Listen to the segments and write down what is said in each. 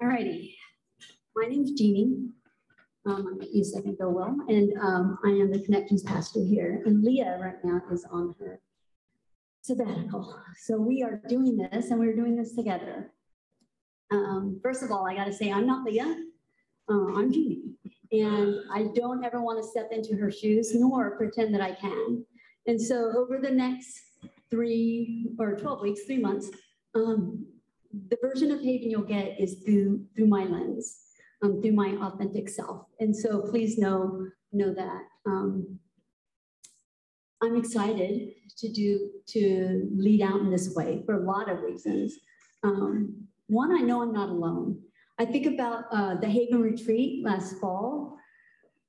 All righty. My name's Jeannie. Um, I'm East Second Bill Well, and um, I am the connections pastor here. And Leah right now is on her sabbatical. So we are doing this and we're doing this together. Um, first of all, I got to say, I'm not Leah. Uh, I'm Jeannie. And I don't ever want to step into her shoes nor pretend that I can. And so over the next three or 12 weeks, three months, um, the version of Haven you'll get is through through my lens, um, through my authentic self. And so please know know that. Um, I'm excited to do to lead out in this way for a lot of reasons. Um, one, I know I'm not alone. I think about uh, the Haven retreat last fall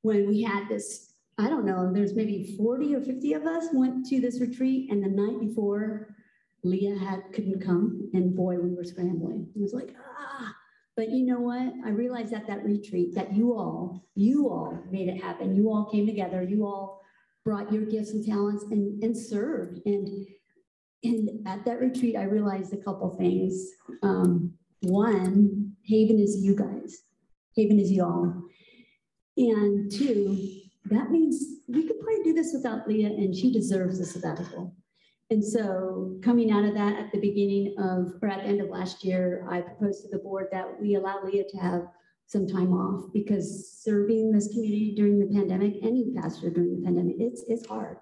when we had this. I don't know. There's maybe 40 or 50 of us went to this retreat, and the night before, Leah had couldn't come, and boy, we were scrambling. It was like ah. But you know what? I realized at that retreat that you all, you all made it happen. You all came together. You all brought your gifts and talents and, and served. And, and at that retreat, I realized a couple things. Um, one, Haven is you guys. Haven is y'all. And two, that means we could probably do this without Leah, and she deserves a sabbatical. And so coming out of that at the beginning of, or at the end of last year, I proposed to the board that we allow Leah to have some time off because serving this community during the pandemic, any pastor during the pandemic, it's, it's hard.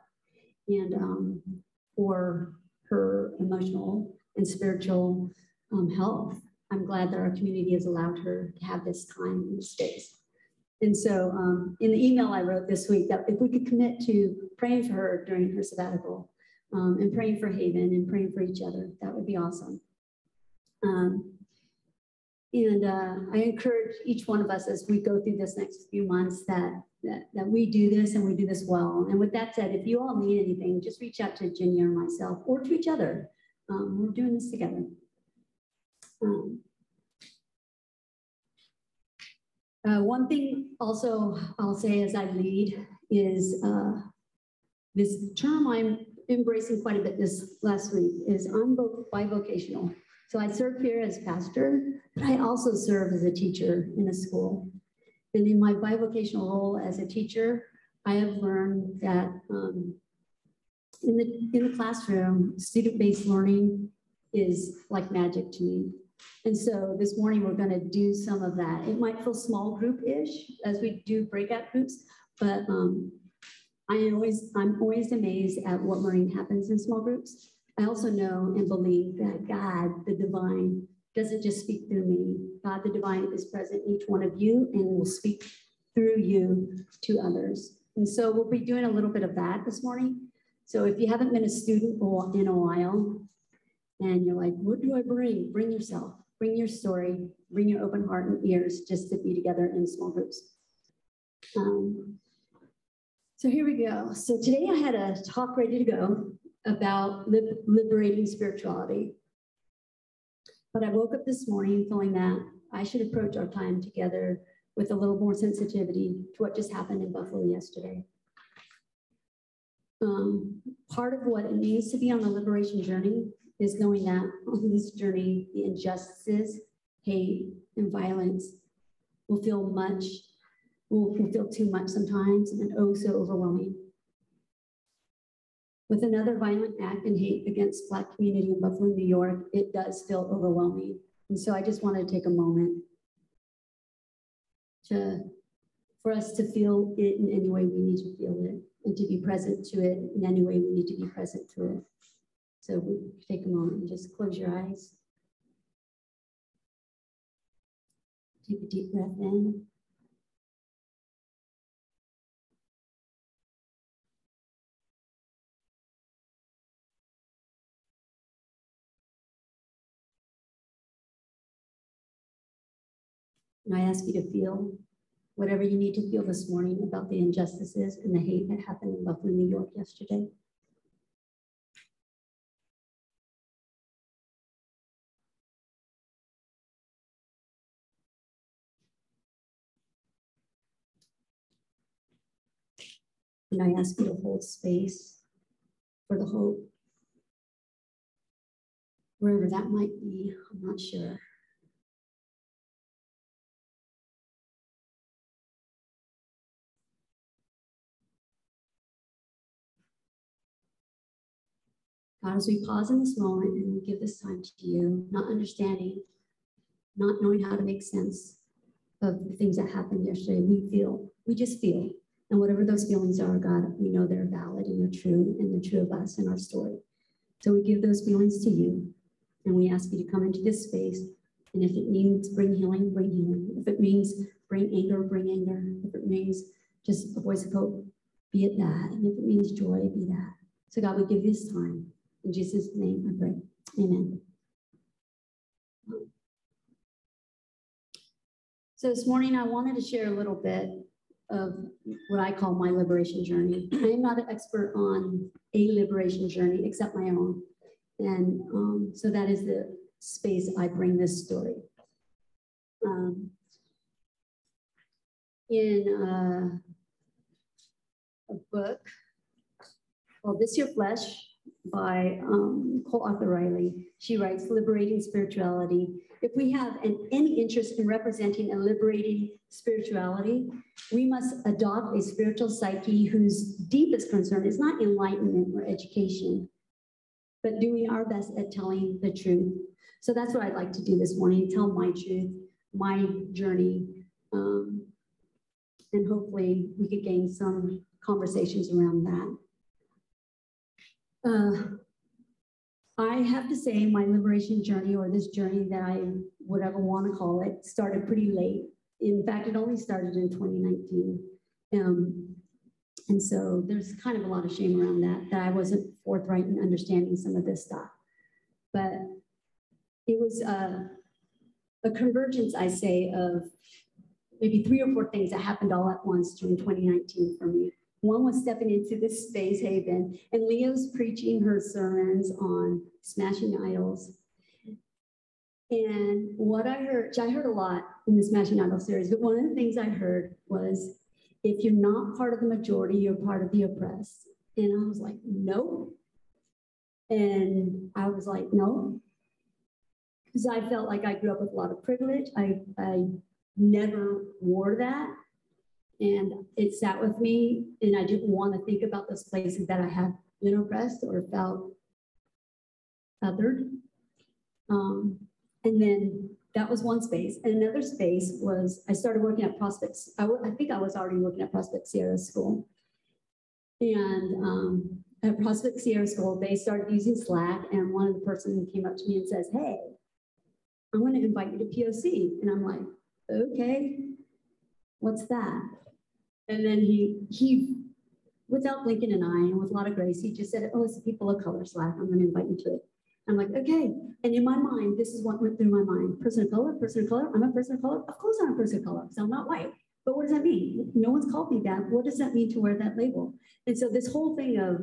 And um, for her emotional and spiritual um, health, I'm glad that our community has allowed her to have this time and space. And so um, in the email I wrote this week that if we could commit to praying for her during her sabbatical, um, and praying for Haven and praying for each other. That would be awesome. Um, and uh, I encourage each one of us as we go through this next few months that, that, that we do this and we do this well. And with that said, if you all need anything, just reach out to Jenny or myself or to each other. Um, we're doing this together. Um, uh, one thing also I'll say as I lead is uh, this term I'm embracing quite a bit this last week is I'm both bivocational. So I serve here as pastor, but I also serve as a teacher in a school. And in my bivocational role as a teacher, I have learned that um, in the in the classroom, student-based learning is like magic to me. And so this morning we're going to do some of that. It might feel small group-ish as we do breakout groups, but um, I always, I'm always amazed at what learning happens in small groups. I also know and believe that God, the divine, doesn't just speak through me. God, the divine, is present in each one of you and will speak through you to others. And so we'll be doing a little bit of that this morning. So if you haven't been a student in a while and you're like, what do I bring? Bring yourself, bring your story, bring your open heart and ears just to be together in small groups. Um, so here we go. So today I had a talk ready to go about liberating spirituality. But I woke up this morning feeling that I should approach our time together with a little more sensitivity to what just happened in Buffalo yesterday. Um, part of what it means to be on the liberation journey is knowing that on this journey, the injustices, hate, and violence will feel much will can feel too much sometimes and oh so overwhelming. With another violent act and hate against Black community in Buffalo, New York, it does feel overwhelming. And so I just wanted to take a moment to, for us to feel it in any way we need to feel it and to be present to it in any way we need to be present to it. So we take a moment and just close your eyes. Take a deep breath in. And I ask you to feel whatever you need to feel this morning about the injustices and the hate that happened in Buffalo, New York yesterday. And I ask you to hold space for the hope, wherever that might be, I'm not sure. God, as we pause in this moment and we give this time to you, not understanding, not knowing how to make sense of the things that happened yesterday, we feel, we just feel. And whatever those feelings are, God, we know they're valid and they're true and they're true of us and our story. So we give those feelings to you and we ask you to come into this space. And if it means bring healing, bring healing. If it means bring anger, bring anger. If it means just a voice of hope, be it that. And if it means joy, be that. So God, we give this time. In Jesus' name I pray. Amen. So this morning I wanted to share a little bit of what I call my liberation journey. I am not an expert on a liberation journey except my own. And um, so that is the space I bring this story. Um, in uh, a book called This Your Flesh by um, Cole Riley, she writes, Liberating Spirituality. If we have an, any interest in representing a liberating spirituality, we must adopt a spiritual psyche whose deepest concern is not enlightenment or education, but doing our best at telling the truth. So that's what I'd like to do this morning, tell my truth, my journey, um, and hopefully we could gain some conversations around that. Uh, I have to say my liberation journey or this journey that I whatever want to call it started pretty late. In fact, it only started in 2019. Um, and so there's kind of a lot of shame around that, that I wasn't forthright in understanding some of this stuff. But it was a, a convergence, I say, of maybe three or four things that happened all at once during 2019 for me. One was stepping into this space haven, and Leah's preaching her sermons on smashing idols. And what I heard, I heard a lot in the Smashing Idols series, but one of the things I heard was if you're not part of the majority, you're part of the oppressed. And I was like, no. And I was like, no. Because I felt like I grew up with a lot of privilege. I, I never wore that. And it sat with me, and I didn't want to think about those places that I had been oppressed or felt othered. Um, and then that was one space. And another space was I started working at Prospects. I, I think I was already working at Prospect Sierra School. And um, at Prospect Sierra School, they started using Slack. And one of the person came up to me and says, Hey, I'm going to invite you to POC. And I'm like, Okay, what's that? And then he, he, without blinking an eye and with a lot of grace, he just said, Oh, it's a people of color Slack. I'm going to invite you to it. I'm like, okay. And in my mind, this is what went through my mind. Person of color, person of color. I'm a person of color. Of course I'm a person of color because I'm not white. But what does that mean? No one's called me that. What does that mean to wear that label? And so this whole thing of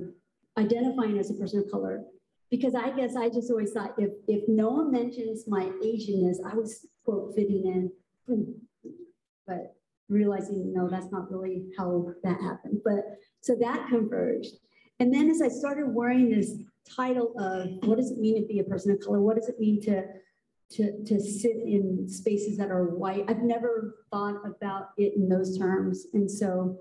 identifying as a person of color, because I guess I just always thought if, if no one mentions my Asianness, I was quote fitting in. Hmm. But realizing no, that's not really how that happened. But so that converged. And then as I started wearing this title of what does it mean to be a person of color? What does it mean to to, to sit in spaces that are white. I've never thought about it in those terms. And so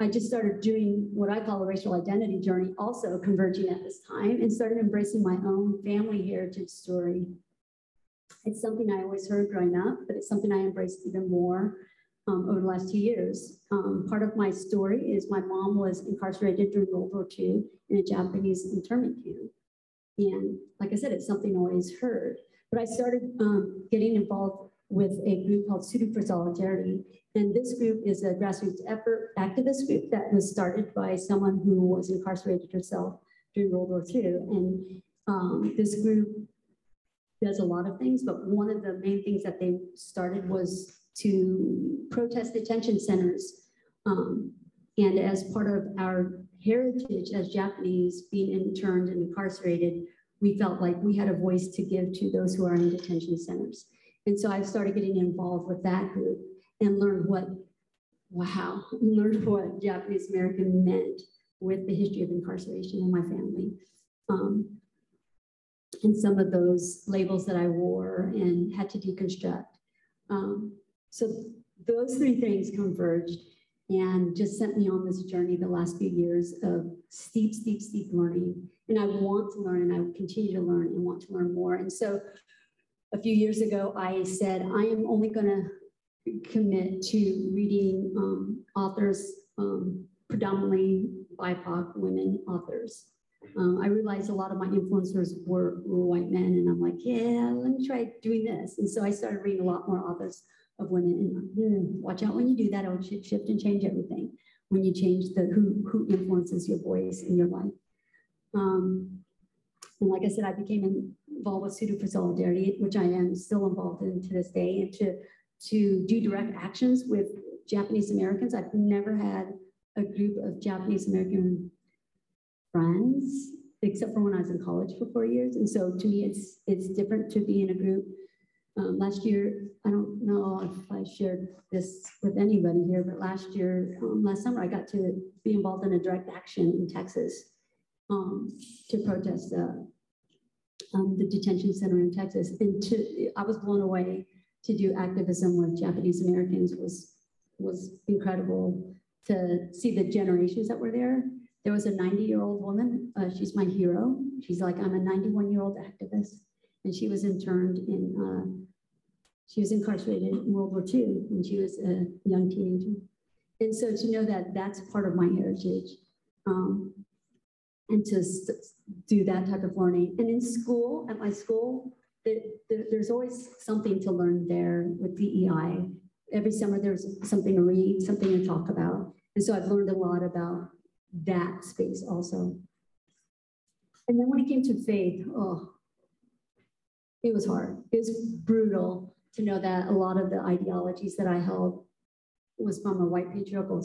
I just started doing what I call a racial identity journey, also converging at this time, and started embracing my own family heritage story. It's something I always heard growing up, but it's something I embraced even more um, over the last two years. Um, part of my story is my mom was incarcerated during World War II in a Japanese internment camp. And like I said, it's something I always heard. But I started um, getting involved with a group called Tsuru for Solidarity. And this group is a grassroots effort activist group that was started by someone who was incarcerated herself during World War II. And um, this group does a lot of things, but one of the main things that they started was to protest detention centers. Um, and as part of our heritage as Japanese being interned and incarcerated, we felt like we had a voice to give to those who are in detention centers. And so I started getting involved with that group and learned what, wow, learned what Japanese American meant with the history of incarceration in my family. Um, and some of those labels that I wore and had to deconstruct. Um, so those three things converged and just sent me on this journey the last few years of steep, steep, steep learning And I want to learn and I will continue to learn and want to learn more. And so a few years ago, I said, I am only going to commit to reading um, authors, um, predominantly BIPOC women authors. Um, I realized a lot of my influencers were, were white men, and I'm like, yeah, let me try doing this. And so I started reading a lot more authors of women. And mm, watch out when you do that; it'll shift and change everything. When you change the who who influences your voice in your life. Um, and like I said, I became involved with Tsuru for Solidarity, which I am still involved in to this day, and to to do direct actions with Japanese Americans. I've never had a group of Japanese American friends, except for when I was in college for four years. And so to me, it's it's different to be in a group. Um, last year, I don't know if I shared this with anybody here, but last year, um, last summer, I got to be involved in a direct action in Texas um, to protest uh, um, the detention center in Texas. And to, I was blown away to do activism with Japanese Americans was was incredible to see the generations that were there there was a 90 year old woman. Uh, she's my hero. She's like, I'm a 91 year old activist. And she was interned in, uh, she was incarcerated in World War II when she was a young teenager. And so to know that that's part of my heritage um, and to do that type of learning. And in school, at my school, the, the, there's always something to learn there with DEI. Every summer there's something to read, something to talk about. And so I've learned a lot about that space also. And then when it came to faith, oh, it was hard. It was brutal to know that a lot of the ideologies that I held was from a white patriarchal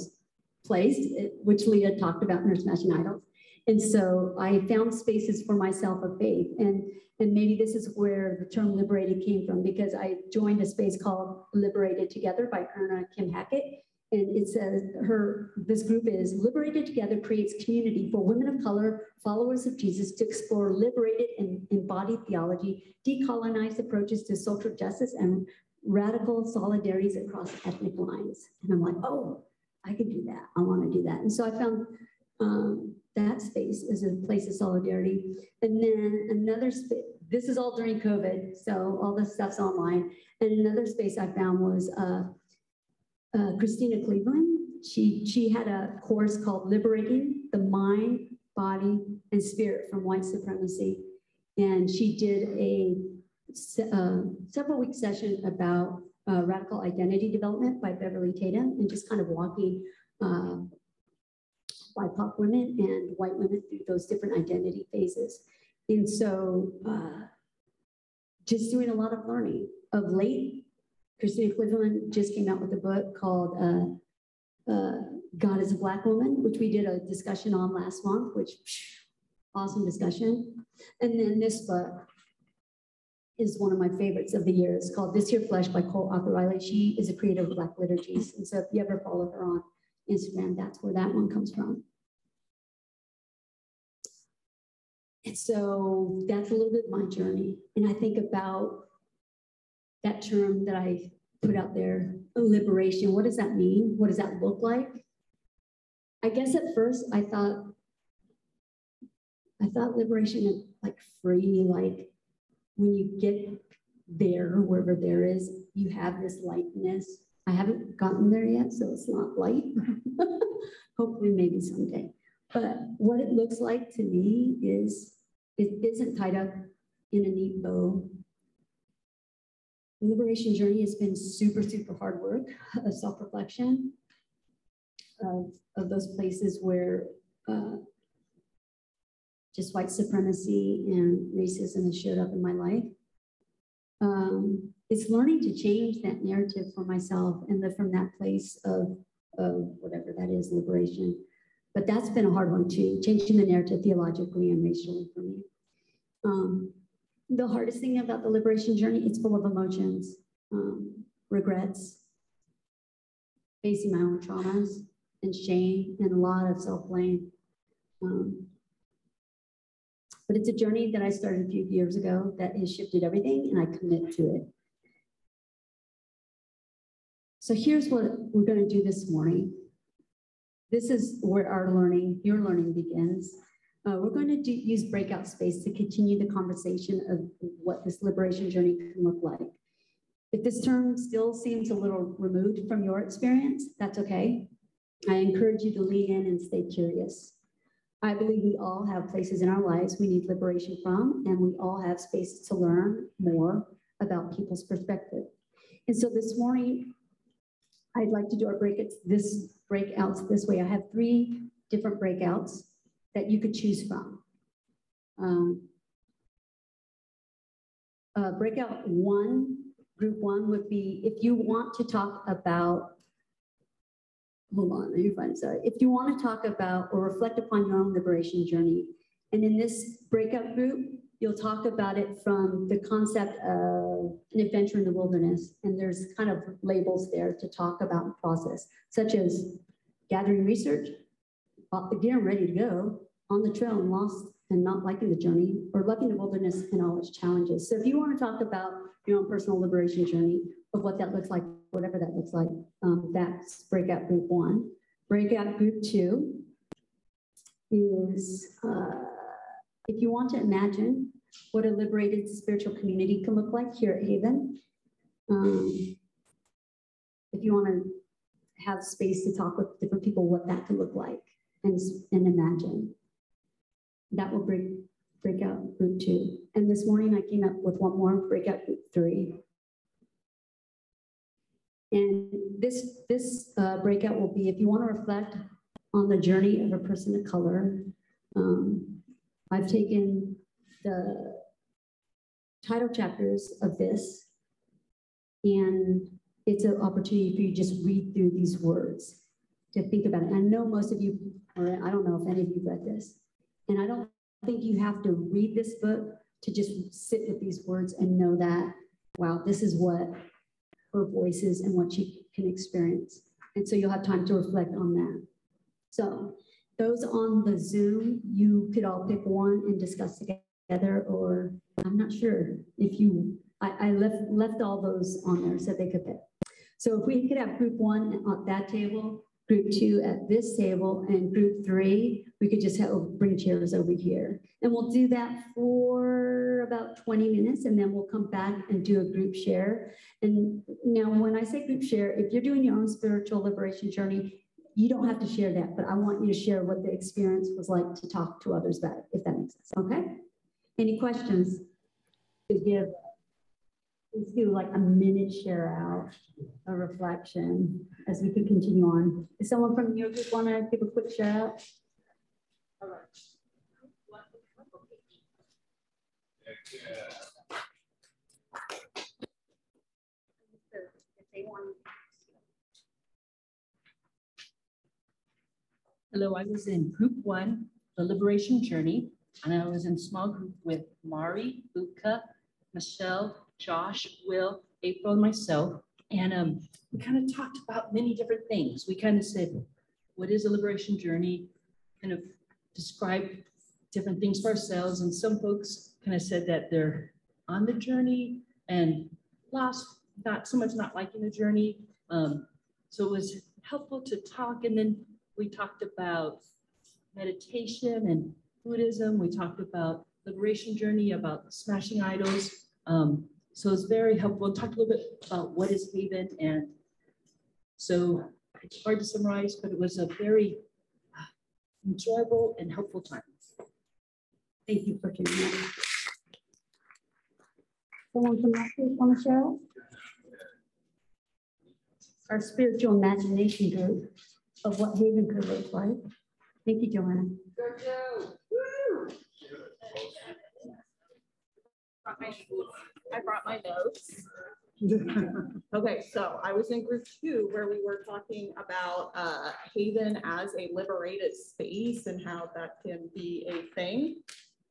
place, eh, which Leah talked about in her Smashing Idols. And so I found spaces for myself of faith. And, and maybe this is where the term liberated came from because I joined a space called Liberated Together by Erna Kim Hackett. And it says her, this group is Liberated Together creates community for women of color, followers of Jesus to explore liberated and embodied theology, decolonized approaches to social justice and radical solidarities across ethnic lines. And I'm like, oh, I can do that. I want to do that. And so I found um, that space as a place of solidarity. And then another space, this is all during COVID, so all this stuff's online. And another space I found was uh, uh, Christena Cleveland. She, she had a course called Liberating the Mind, Body, and Spirit from White Supremacy. And she did a uh, several week session about uh, racial identity development by Beverly Tatum and just kind of walking uh, BIPOC women and white women through those different identity phases. And so uh, just doing a lot of learning. Of late, Christena Cleveland just came out with a book called uh, uh, God is a Black Woman, which we did a discussion on last month, which awesome discussion. And then this book is one of my favorites of the year. It's called This Here Flesh by Cole Arthur Riley. She is a creator of Black liturgies. And so if you ever follow her on Instagram, that's where that one comes from. And so that's a little bit my journey. And I think about that term that I put out there, liberation. What does that mean? What does that look like? I guess at first I thought, I thought liberation meant like free, like when you get there, wherever there is, you have this lightness. I haven't gotten there yet, so it's not light. Hopefully, maybe someday. But what it looks like to me is it isn't tied up in a neat bow. The liberation journey has been super, super hard work of self-reflection of, of those places where uh, just white supremacy and racism has showed up in my life. Um, it's learning to change that narrative for myself and live from that place of, of whatever that is, liberation. But that's been a hard one too, changing the narrative theologically and racially for me. Um, the hardest thing about the liberation journey, it's full of emotions, um, regrets, facing my own traumas and shame and a lot of self-blame. Um, but it's a journey that I started a few years ago that has shifted everything and I commit to it. So here's what we're going to do this morning. This is where our learning, your learning begins. Uh, we're going to do, use breakout space to continue the conversation of what this liberation journey can look like. If this term still seems a little removed from your experience, that's okay. I encourage you to lean in and stay curious. I believe we all have places in our lives we need liberation from, and we all have spaces to learn more about people's perspective. And so this morning, I'd like to do our breakouts this breakouts this way. I have three different breakouts that you could choose from. Um, uh, breakout one, group one would be if you want to talk about hold on, let me find sorry. If you want to talk about or reflect upon your own liberation journey, and in this breakout group, you'll talk about it from the concept of an adventure in the wilderness. And there's kind of labels there to talk about process, such as gathering research, getting ready to go, on the trail and lost and not liking the journey, or loving the wilderness and all its challenges. So if you want to talk about your own personal liberation journey of what that looks like, whatever that looks like, um, that's breakout group one. Breakout group two is uh, if you want to imagine what a liberated spiritual community can look like here at Haven, um, if you want to have space to talk with different people, what that could look like and, and imagine. That will break, break out group two. And this morning I came up with one more breakout group three. And this, this uh, breakout will be if you want to reflect on the journey of a person of color. Um, I've taken the title chapters of this and it's an opportunity for you to just read through these words to think about it. I know most of you, I don't know if any of you read this, and I don't think you have to read this book to just sit with these words and know that, wow, this is what her voice is and what she can experience. And so you'll have time to reflect on that. So those on the Zoom, you could all pick one and discuss together, or I'm not sure if you, I, I left, left all those on there so they could pick. So if we could have group one at that table, group two at this table, and group three, we could just have, bring chairs over here. And we'll do that for about 20 minutes, and then we'll come back and do a group share. And now when I say group share, if you're doing your own spiritual liberation journey, you don't have to share that, but I want you to share what the experience was like to talk to others about it, if that makes sense, okay? Any questions to give Let's do like a minute share out, a reflection as we could continue on. Is someone from your group want to give a quick share out? All right. Hello, I was in group one, the liberation journey, and I was in small group with Mari, Uka, Michelle, Josh, Will, April, and myself. And um, we kind of talked about many different things. We kind of said, what is a liberation journey? Kind of described different things for ourselves. And some folks kind of said that they're on the journey and lost, not so much not liking the journey. Um, so it was helpful to talk. And then we talked about meditation and Buddhism. We talked about liberation journey, about smashing idols. Um, so it's very helpful. Talk a little bit about what is Haven. And so it's hard to summarize, but it was a very uh, enjoyable and helpful time. Thank you for doing that. Someone from that group want to share? Our spiritual imagination group of what Haven could look like. Thank you, Joanna. I brought my notes. okay, so I was in group two where we were talking about uh, Haven as a liberated space and how that can be a thing,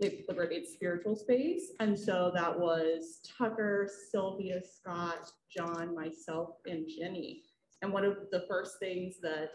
a liberated spiritual space. And so that was Tucker, Sylvia, Scott, John, myself, and Jenny. And one of the first things that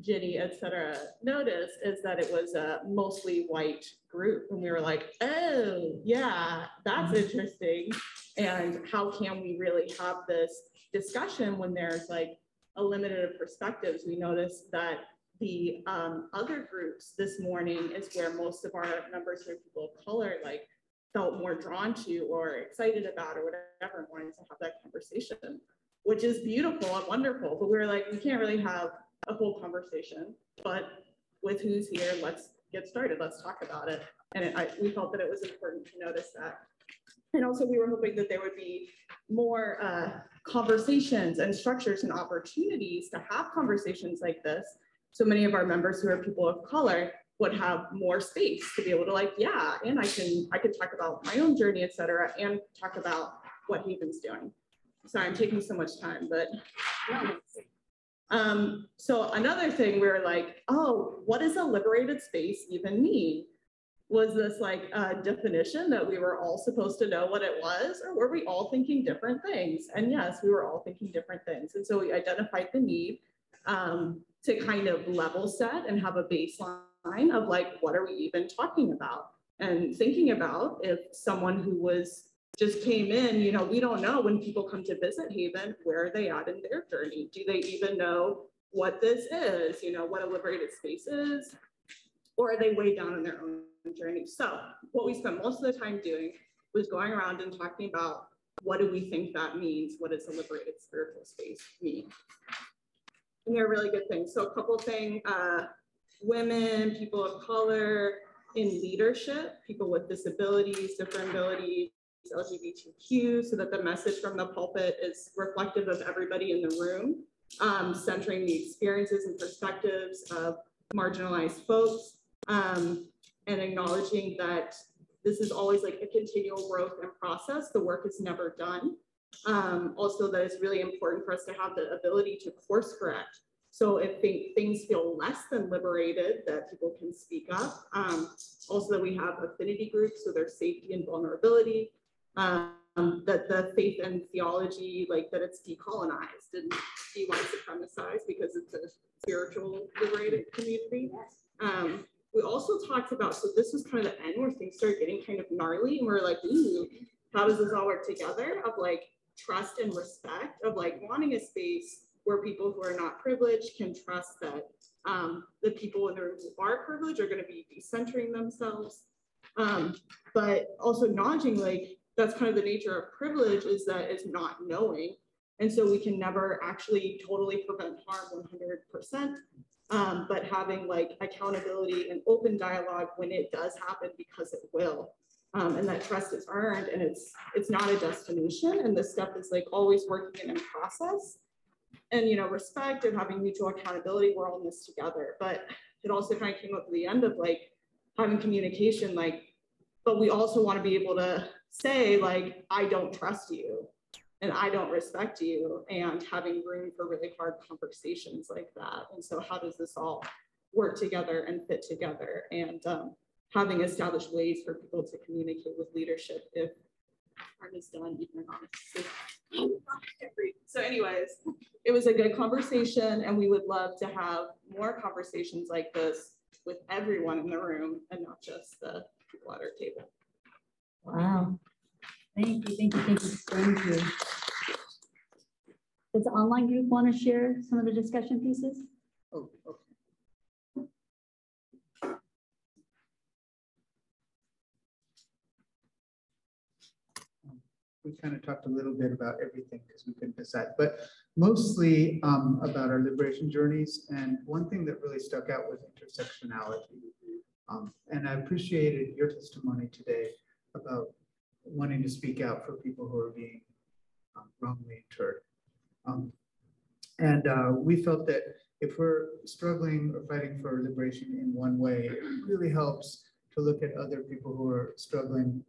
Jenny, et cetera, noticed is that it was a mostly white group. And we were like, oh, yeah, that's mm-hmm. interesting. And how can we really have this discussion when there's like a limited of perspectives? We noticed that the um, other groups this morning is where most of our members who are people of color like felt more drawn to or excited about or whatever wanted to have that conversation, which is beautiful and wonderful. But we were like, we can't really have a whole conversation, but with who's here, let's get started. Let's talk about it. And it, I, we felt that it was important to notice that. And also we were hoping that there would be more uh, conversations and structures and opportunities to have conversations like this. So many of our members who are people of color would have more space to be able to like, yeah, and I can I can talk about my own journey, et cetera, and talk about what Haven's doing. Sorry, I'm taking so much time, but um, so another thing we are like, oh, what does a liberated space even mean? Was this like a definition that we were all supposed to know what it was, or were we all thinking different things? And yes, we were all thinking different things. And so we identified the need um, to kind of level set and have a baseline of like, what are we even talking about? And thinking about if someone who was just came in, you know, we don't know when people come to visit Haven, where are they at in their journey? Do they even know what this is? You know, what a liberated space is? Or are they way down in their own journey? So what we spent most of the time doing was going around and talking about what do we think that means? What does a liberated spiritual space mean? And they're really good things. So a couple things, uh, women, people of color, in leadership, people with disabilities, different abilities, LGBTQ so that the message from the pulpit is reflective of everybody in the room, um, centering the experiences and perspectives of marginalized folks, um, and acknowledging that this is always like a continual growth and process. The work is never done. Um, also, that it's really important for us to have the ability to course correct. So if things feel less than liberated, that people can speak up. Um, also that we have affinity groups, so there's safety and vulnerability um, that the faith and theology, like that it's decolonized and de-white supremacized because it's a spiritual liberated community. Um, we also talked about, so this was kind of the end where things started getting kind of gnarly and we are like, ooh, how does this all work together of like trust and respect of like wanting a space where people who are not privileged can trust that um, the people in the room who are privileged are going to be decentering themselves. Um, but also acknowledging like that's kind of the nature of privilege is that it's not knowing. And so we can never actually totally prevent harm 100%. Um, but having like accountability and open dialogue when it does happen because it will. Um, and that trust is earned and it's it's not a destination and this stuff is like always working in a process and you know respect and having mutual accountability we're all in this together but it also kind of came up at the end of like having communication like but we also want to be able to say like, I don't trust you and I don't respect you and having room for really hard conversations like that. And so how does this all work together and fit together and um, having established ways for people to communicate with leadership if harm is done, even honestly. So anyways, it was a good conversation and we would love to have more conversations like this with everyone in the room and not just the water table. Wow. Thank you, thank you, thank you, thank you. Does the online group want to share some of the discussion pieces? Oh, okay. we kind of talked a little bit about everything because we couldn't decide, but mostly um, about our liberation journeys. And one thing that really stuck out was intersectionality. Um, and I appreciated your testimony today about wanting to speak out for people who are being um, wrongly interred. Um, and uh, we felt that if we're struggling or fighting for liberation in one way, it really helps to look at other people who are struggling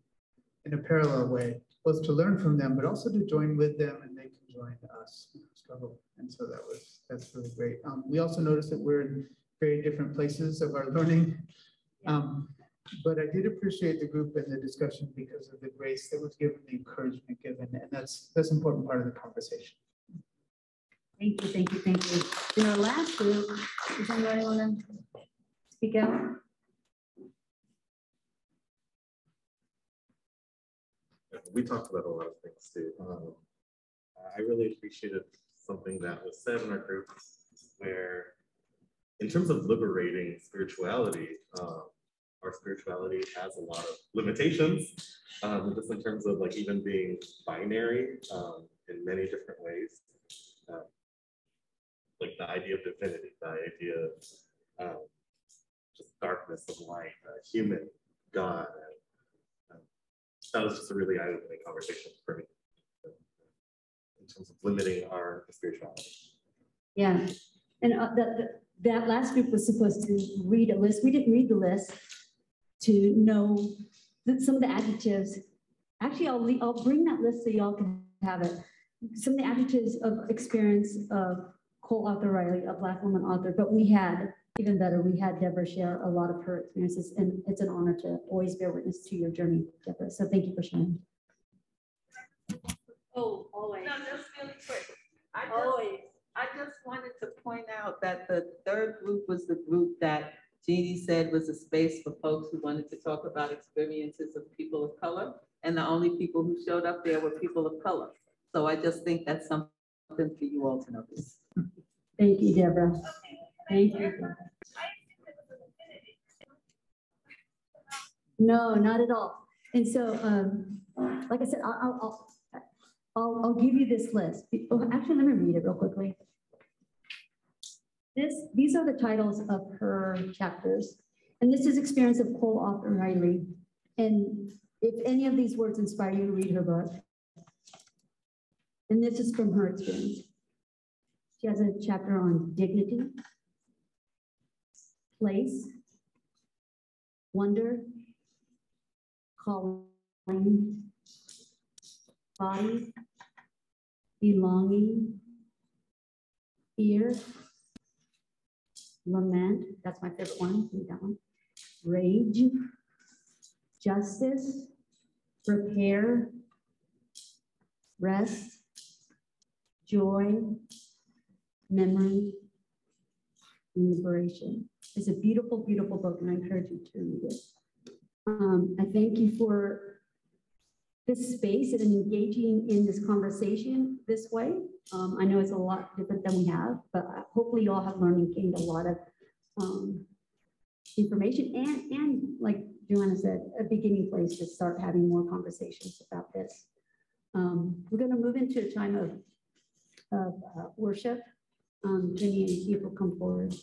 in a parallel way, both to learn from them, but also to join with them and they can join us in our struggle. And so that was, that's really great. Um, we also noticed that we're in very different places of our learning. Um, but I did appreciate the group and the discussion because of the grace that was given, the encouragement given, and that's that's an important part of the conversation. Thank you, thank you, thank you. In our last group, does anybody want to speak out? We talked about a lot of things too. Um, I really appreciated something that was said in our group where in terms of liberating spirituality, um, our spirituality has a lot of limitations, um, just in terms of like even being binary um, in many different ways. Uh, like the idea of divinity, the idea of um, just darkness of light, uh, human, God. And, um, that was just a really eye-opening conversation for me in terms of limiting our spirituality. Yeah, and uh, that- that last group was supposed to read a list. We didn't read the list to know that some of the adjectives. Actually, I'll, le- I'll bring that list so y'all can have it. Some of the adjectives of experience of Cole Arthur Riley, a Black woman author, but we had, even better, we had Deborah share a lot of her experiences, and it's an honor to always bear witness to your journey, Deborah. So thank you for sharing. Oh, always. No, just really quick. I just, Always. I just wanted to point out that the third group was the group that Jeannie said was a space for folks who wanted to talk about experiences of people of color. And the only people who showed up there were people of color. So I just think that's something for you all to notice. Thank you, Deborah. Thank you. No, not at all. And so, um, like I said, I'll, I'll, I'll, I'll, I'll give you this list. Oh, Actually, let me read it real quickly. This, these are the titles of her chapters. And this is Experience of Cole Arthur Riley. And if any of these words inspire you to read her book. And this is from her experience. She has a chapter on dignity, place, wonder, calling, body, belonging, fear, lament, that's my favorite one, read that one, rage, justice, repair, rest, joy, memory, and liberation. It's a beautiful, beautiful book, and I encourage you to read it. Um, I thank you for this space and engaging in this conversation this way. Um, I know it's a lot different than we have, but hopefully you all have learned and gained a lot of um, information and, and like Joanna said, a beginning place to start having more conversations about this. Um, we're going to move into a time of, of uh, worship. Um, Jenny and Keith will come forward.